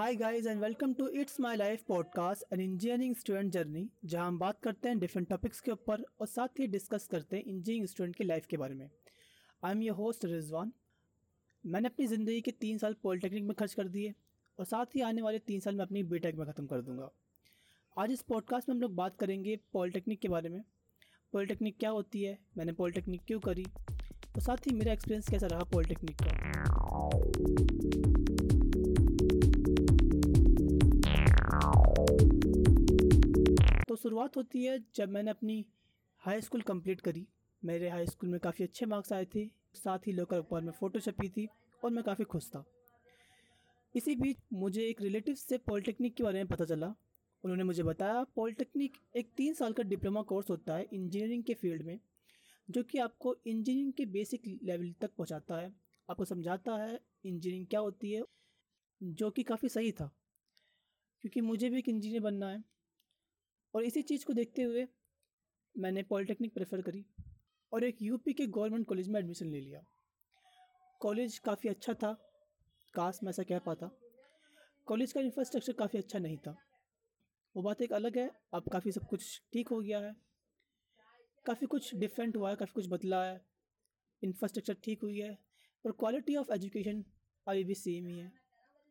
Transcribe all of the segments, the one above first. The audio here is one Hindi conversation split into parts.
Hi guys and welcome to it's my life podcast an engineering student journey जहाँ हम बात करते हैं डिफरेंट टॉपिक्स के ऊपर और साथ ही डिस्कस करते हैं इंजीनियरिंग स्टूडेंट की लाइफ के बारे में। I am your host Rizwan मैंने अपनी ज़िंदगी के तीन साल पॉलिटेक्निक में खर्च कर दिए और साथ ही आने वाले तीन साल में अपनी बी में ख़त्म कर दूँगा। आज इस पॉडकास्ट में हम लोग बात करेंगे पॉलिटेक्निक के बारे में। पॉलिटेक्निक क्या होती है? मैंने पॉलिटेक्निक क्यों करी? और साथ ही मेरा एक्सपीरियंस कैसा रहा पॉलिटेक्निक का? शुरुआत होती है जब मैंने अपनी हाई स्कूल कंप्लीट करी। मेरे हाई स्कूल में काफ़ी अच्छे मार्क्स आए थे, साथ ही लोकल अखबार में फ़ोटो छपी थी और मैं काफ़ी खुश था। इसी बीच मुझे एक रिलेटिव से पॉलिटेक्निक के बारे में पता चला। उन्होंने मुझे बताया पॉलिटेक्निक एक तीन साल का डिप्लोमा कोर्स होता है इंजीनियरिंग के फ़ील्ड में, जो कि आपको इंजीनियरिंग के बेसिक लेवल तक पहुंचाता है। आपको समझाता है इंजीनियरिंग क्या होती है, जो कि काफ़ी सही था, क्योंकि मुझे भी एक इंजीनियर बनना है। और इसी चीज़ को देखते हुए मैंने पॉलिटेक्निक प्रेफर करी और एक यूपी के गवर्नमेंट कॉलेज में एडमिशन ले लिया। कॉलेज काफ़ी अच्छा था काश मैं ऐसा कह पाता। कॉलेज का इंफ्रास्ट्रक्चर काफ़ी अच्छा नहीं था। वो बात एक अलग है, अब काफ़ी सब कुछ ठीक हो गया है। काफ़ी कुछ डिफरेंट हुआ है, काफ़ी कुछ बदला है। इंफ्रास्ट्रक्चर ठीक हुई है और क्वालिटी ऑफ़ एजुकेशन अभी भी सेम ही है।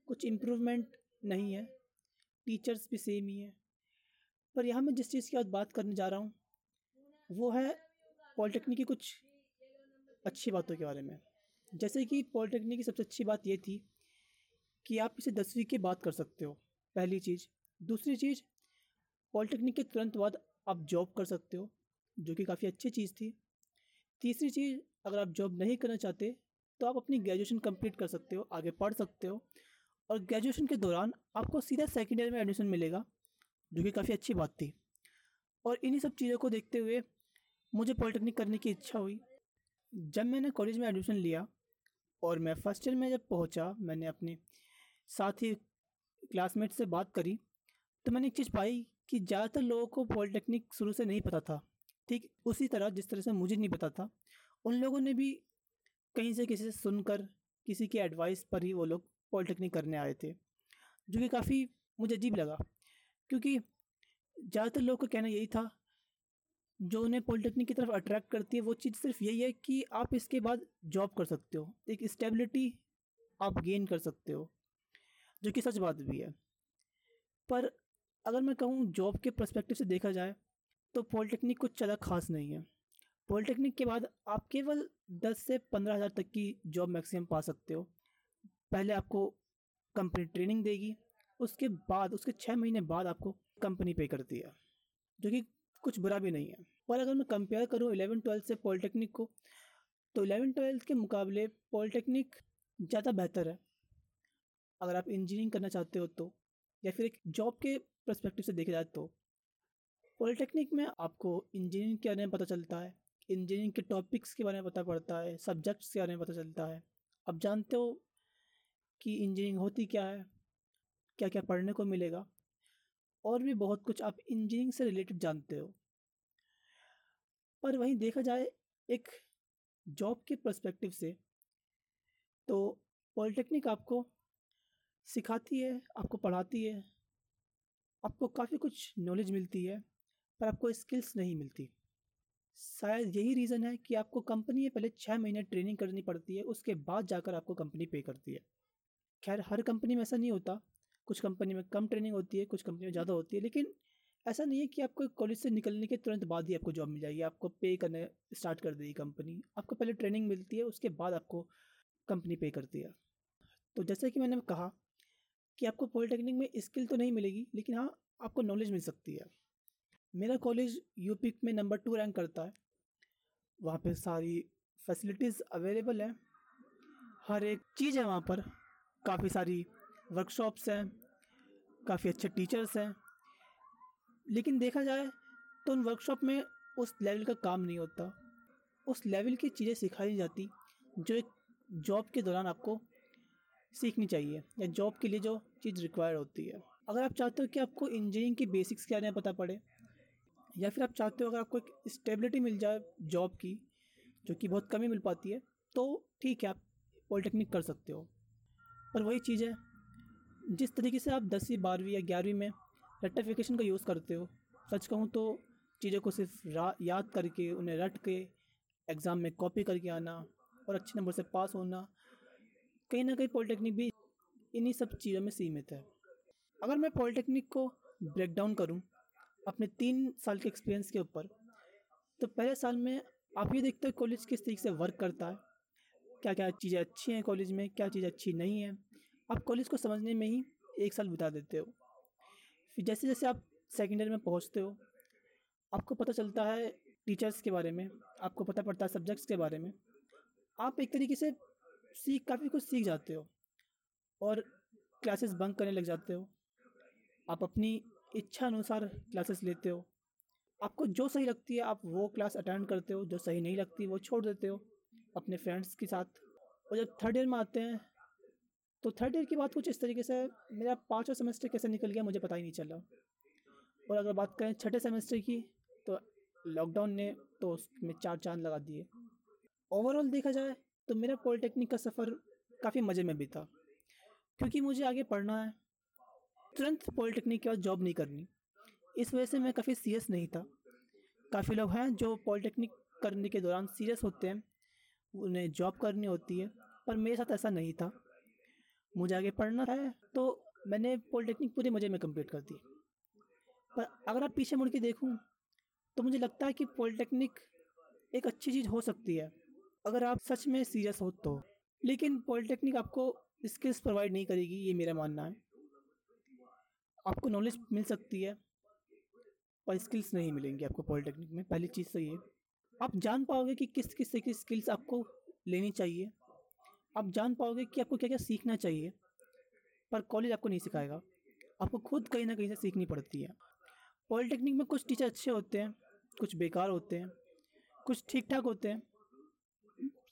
कुछ इम्प्रूवमेंट नहीं है। टीचर्स भी सेम ही है। पर यहाँ मैं जिस चीज़ की आज बात करने जा रहा हूँ, वो है पॉलिटेक्निक की कुछ अच्छी बातों के बारे में। जैसे कि पॉलिटेक्निक की सबसे अच्छी बात ये थी कि आप इसे दसवीं के बाद कर सकते हो, पहली चीज़। दूसरी चीज़, पॉलिटेक्निक के तुरंत बाद आप जॉब कर सकते हो, जो कि काफ़ी अच्छी चीज़ थी। तीसरी चीज़, अगर आप जॉब नहीं करना चाहते तो आप अपनी ग्रेजुएशन कंप्लीट कर सकते हो, आगे पढ़ सकते हो और ग्रेजुएशन के दौरान आपको सीधा सेकेंड ईयर में एडमिशन मिलेगा। जो कि काफ़ी अच्छी बात थी। और इन्हीं सब चीज़ों को देखते हुए मुझे पॉलिटेक्निक करने की इच्छा हुई। जब मैंने कॉलेज में एडमिशन लिया और मैं फ़र्स्ट ईयर में जब पहुँचा, मैंने अपने साथी, क्लासमेट से बात करी तो मैंने एक चीज़ पाई कि ज़्यादातर लोगों को पॉलिटेक्निक शुरू से नहीं पता था। ठीक उसी तरह जिस तरह से मुझे नहीं पता था, उन लोगों ने भी कहीं से किसी से सुनकर, किसी के एडवाइस पर ही वो लोग पॉलिटेक्निक करने आए थे, जो कि काफ़ी मुझे अजीब लगा। क्योंकि ज़्यादातर लोगों का कहना यही था, जो उन्हें पॉलिटेक्निक की तरफ़ अट्रैक्ट करती है, वो चीज़ सिर्फ़ यही है कि आप इसके बाद जॉब कर सकते हो। एक स्टेबिलिटी आप गेन कर सकते हो, जो कि सच बात भी है। पर अगर मैं कहूँ जॉब के प्रस्पेक्टिव से देखा जाए तो पॉलिटेक्निक कुछ ज़्यादा खास नहीं है। पॉलिटेक्निक के बाद आप केवल दस से पंद्रह हज़ार तक की जॉब मैक्सिमम पा सकते हो। पहले आपको कंपनी ट्रेनिंग देगी उसके बाद, उसके छः महीने बाद आपको कंपनी पे करती है, जो कि कुछ बुरा भी नहीं है। और अगर मैं कंपेयर करूँ इलेवन ट्वेल्थ से पॉलिटेक्निक को तो इलेवन ट्वेल्थ के मुकाबले पॉलिटेक्निक ज़्यादा बेहतर है। अगर आप इंजीनियरिंग करना चाहते हो तो या फिर एक जॉब के परस्पेक्टिव से देखा जाए तो पॉलिटेक्निक में आपको इंजीनियरिंग के बारे में पता चलता है इंजीनियरिंग के टॉपिक्स के बारे में पता पड़ता है सब्जेक्ट्स के बारे में पता चलता है। आप जानते हो कि इंजीनियरिंग होती क्या है? क्या क्या पढ़ने को मिलेगा? और भी बहुत कुछ आप इंजीनियरिंग से रिलेटेड जानते हो। पर वहीं देखा जाए एक जॉब के पर्सपेक्टिव से तो पॉलिटेक्निक आपको सिखाती है, आपको पढ़ाती है, आपको काफ़ी कुछ नॉलेज मिलती है, पर आपको स्किल्स नहीं मिलती। शायद यही रीज़न है कि आपको कंपनी में पहले छः महीने ट्रेनिंग करनी पड़ती है, उसके बाद जाकर आपको कंपनी पे करती है। खैर, हर कंपनी में ऐसा नहीं होता। कुछ कंपनी में कम ट्रेनिंग होती है, कुछ कंपनी में ज़्यादा होती है, लेकिन ऐसा नहीं है कि आपको कॉलेज से निकलने के तुरंत बाद ही आपको जॉब मिल जाएगी, आपको पे करने स्टार्ट कर देगी कंपनी। आपको पहले ट्रेनिंग मिलती है, उसके बाद आपको कंपनी पे करती है। तो जैसे कि मैंने कहा कि आपको पॉलिटेक्निक में स्किल तो नहीं मिलेगी, लेकिन हाँ आपको नॉलेज मिल सकती है। मेरा कॉलेज यूपी में नंबर टू रैंक करता है। वहाँ पे सारी फैसिलिटीज़ अवेलेबल है। हर एक चीज़ है वहाँ पर, काफ़ी सारी वर्कशॉप्स हैं, काफ़ी अच्छे टीचर्स हैं। लेकिन देखा जाए तो उन वर्कशॉप में उस लेवल का काम नहीं होता। उस लेवल की चीज़ें सिखाई जाती जो एक जॉब के दौरान आपको सीखनी चाहिए या जॉब के लिए जो चीज़ रिक्वायर्ड होती है। अगर आप चाहते हो कि आपको इंजीनियरिंग की बेसिक्स क्या नहीं पता पड़े या फिर आप चाहते हो अगर आपको एक स्टेबिलिटी मिल जाए जॉब की, जो कि बहुत कम मिल पाती है तो ठीक है, आप पॉलिटेक्निक कर सकते हो। पर वही चीज़ है जिस तरीके से आप दसवीं, बारहवीं या ग्यारहवीं में रेक्टिफिकेशन का यूज़ करते हो, सच कहूँ तो चीज़ों को सिर्फ़ याद करके, उन्हें रट के एग्ज़ाम में कॉपी करके आना और अच्छे नंबर से पास होना, कहीं ना कहीं पॉलिटेक्निक भी इन्हीं सब चीज़ों में सीमित है। अगर मैं पॉलिटेक्निक को ब्रेक डाउन करूँ अपने तीन साल के एक्सपीरियंस के ऊपर तो पहले साल में आप ये देखते हो कॉलेज किस तरीके से वर्क करता है क्या क्या चीज़ें अच्छी हैं कॉलेज में, क्या चीज़ें अच्छी नहीं हैं। आप कॉलेज को समझने में ही एक साल बिता देते हो। फिर जैसे जैसे आप सेकेंड ईयर में पहुँचते हो, आपको पता चलता है टीचर्स के बारे में, आपको पता पड़ता है सब्जेक्ट्स के बारे में। आप एक तरीके से सीख, काफ़ी कुछ सीख जाते हो और क्लासेस बंक करने लग जाते हो। आप अपनी इच्छा अनुसार क्लासेस लेते हो। आपको जो सही लगती है, आप वो क्लास अटेंड करते हो, जो सही नहीं लगती वो छोड़ देते हो अपने फ्रेंड्स के साथ। और जब थर्ड ईयर में आते हैं तो थर्ड ईयर की बात कुछ इस तरीके से मेरा पाँचवा सेमेस्टर कैसे निकल गया मुझे पता ही नहीं चला। और अगर बात करें छठे सेमेस्टर की तो लॉकडाउन ने तो उसमें चार चाँद लगा दिए। ओवरऑल देखा जाए तो मेरा पॉलिटेक्निक का सफ़र काफ़ी मज़े में भी था क्योंकि मुझे आगे पढ़ना है, तुरंत पॉलिटेक्निक के बाद जॉब नहीं करनी। इस वजह से मैं काफ़ी सीरियस नहीं था। काफ़ी लोग हैं जो पॉलिटेक्निक करने के दौरान सीरियस होते हैं, उन्हें जॉब करनी होती है, पर मेरे साथ ऐसा नहीं था। मुझे आगे पढ़ना है तो मैंने पॉलिटेक्निक पूरे मज़े में कंप्लीट कर दी। पर अगर आप पीछे मुड़ के देखूँ तो मुझे लगता है कि पॉलिटेक्निक एक अच्छी चीज़ हो सकती है, अगर आप सच में सीरियस हो तो। लेकिन पॉलिटेक्निक आपको स्किल्स प्रोवाइड नहीं करेगी, ये मेरा मानना है। आपको नॉलेज मिल सकती है और स्किल्स नहीं मिलेंगी आपको पॉलिटेक्निक में। पहली चीज़ तो ये, आप जान पाओगे कि किस किस तरह की स्किल्स आपको लेनी चाहिए। आप जान पाओगे कि आपको क्या क्या सीखना चाहिए, पर कॉलेज आपको नहीं सिखाएगा। आपको खुद कहीं ना कहीं से सीखनी पड़ती है। पॉलिटेक्निक में कुछ टीचर अच्छे होते हैं, कुछ बेकार होते हैं, कुछ ठीक ठाक होते हैं,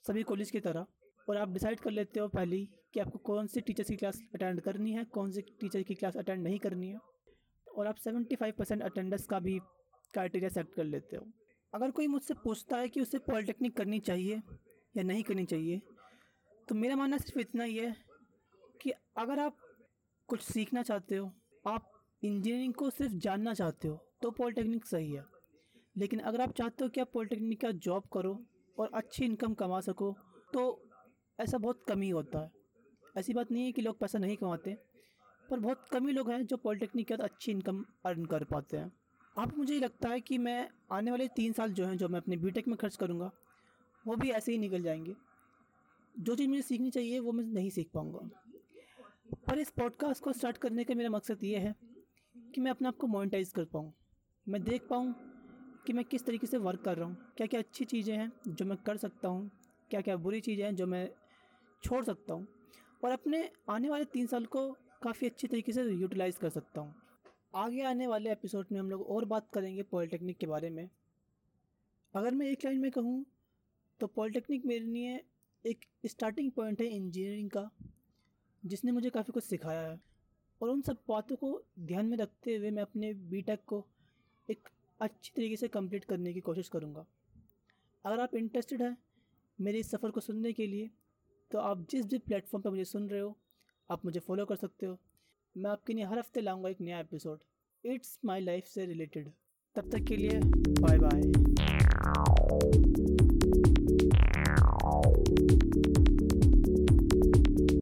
सभी कॉलेज की तरह, और आप डिसाइड कर लेते हो पहले कि आपको कौन सी टीचर की क्लास अटेंड करनी है, कौन सी टीचर की क्लास अटेंड नहीं करनी है, और आप सेवेंटी फाइव परसेंट अटेंडेंस का भी क्राइटेरिया सेट कर लेते हो। अगर कोई मुझसे पूछता है कि उसे पॉलिटेक्निक करनी चाहिए या नहीं करनी चाहिए तो मेरा मानना सिर्फ़ इतना ही है कि अगर आप कुछ सीखना चाहते हो, आप इंजीनियरिंग को सिर्फ़ जानना चाहते हो तो पॉलिटेक्निक सही है। लेकिन अगर आप चाहते हो कि आप पॉलिटेक्निक का जॉब करो और अच्छी इनकम कमा सको तो ऐसा बहुत कम ही होता है। ऐसी बात नहीं है कि लोग पैसा नहीं कमाते, पर बहुत कम ही लोग हैं जो पॉलिटेक्निक के बाद अच्छी इनकम अर्न कर पाते हैं। आप, मुझे लगता है कि मैं आने वाले तीन साल जो हैं, जो मैं अपने बीटेक में खर्च करूँगा, वो भी ऐसे ही निकल जाएँगे। जो चीज़ मुझे सीखनी चाहिए, वो मैं नहीं सीख पाऊँगा। पर इस पॉडकास्ट को स्टार्ट करने का मेरा मकसद ये है कि मैं अपने आप को मोनिटाइज़ कर पाऊँ। मैं देख पाऊँ कि मैं किस तरीके से वर्क कर रहा हूँ क्या क्या अच्छी चीज़ें हैं जो मैं कर सकता हूँ क्या क्या बुरी चीज़ें हैं जो मैं छोड़ सकता हूँ, और अपने आने वाले तीन साल को काफ़ी अच्छी तरीके से यूटिलाइज़ कर सकता हूँ। आगे आने वाले एपिसोड में हम लोग और बात करेंगे पॉलिटेक्निक के बारे में। अगर मैं एक लाइन में कहूँ तो पॉलिटेक्निक मेरे लिए एक स्टार्टिंग पॉइंट है इंजीनियरिंग का, जिसने मुझे काफ़ी कुछ सिखाया है। और उन सब बातों को ध्यान में रखते हुए मैं अपने बी को एक अच्छी तरीके से कंप्लीट करने की कोशिश करूँगा। अगर आप इंटरेस्टेड हैं मेरे इस सफ़र को सुनने के लिए तो आप जिस भी प्लेटफॉर्म पर मुझे सुन रहे हो, आप मुझे फॉलो कर सकते हो। मैं आपके लिए हर हफ़्ते लाऊँगा एक नया एपिसोड इट्स माई लाइफ से रिलेटेड तब तक के लिए बाय बाय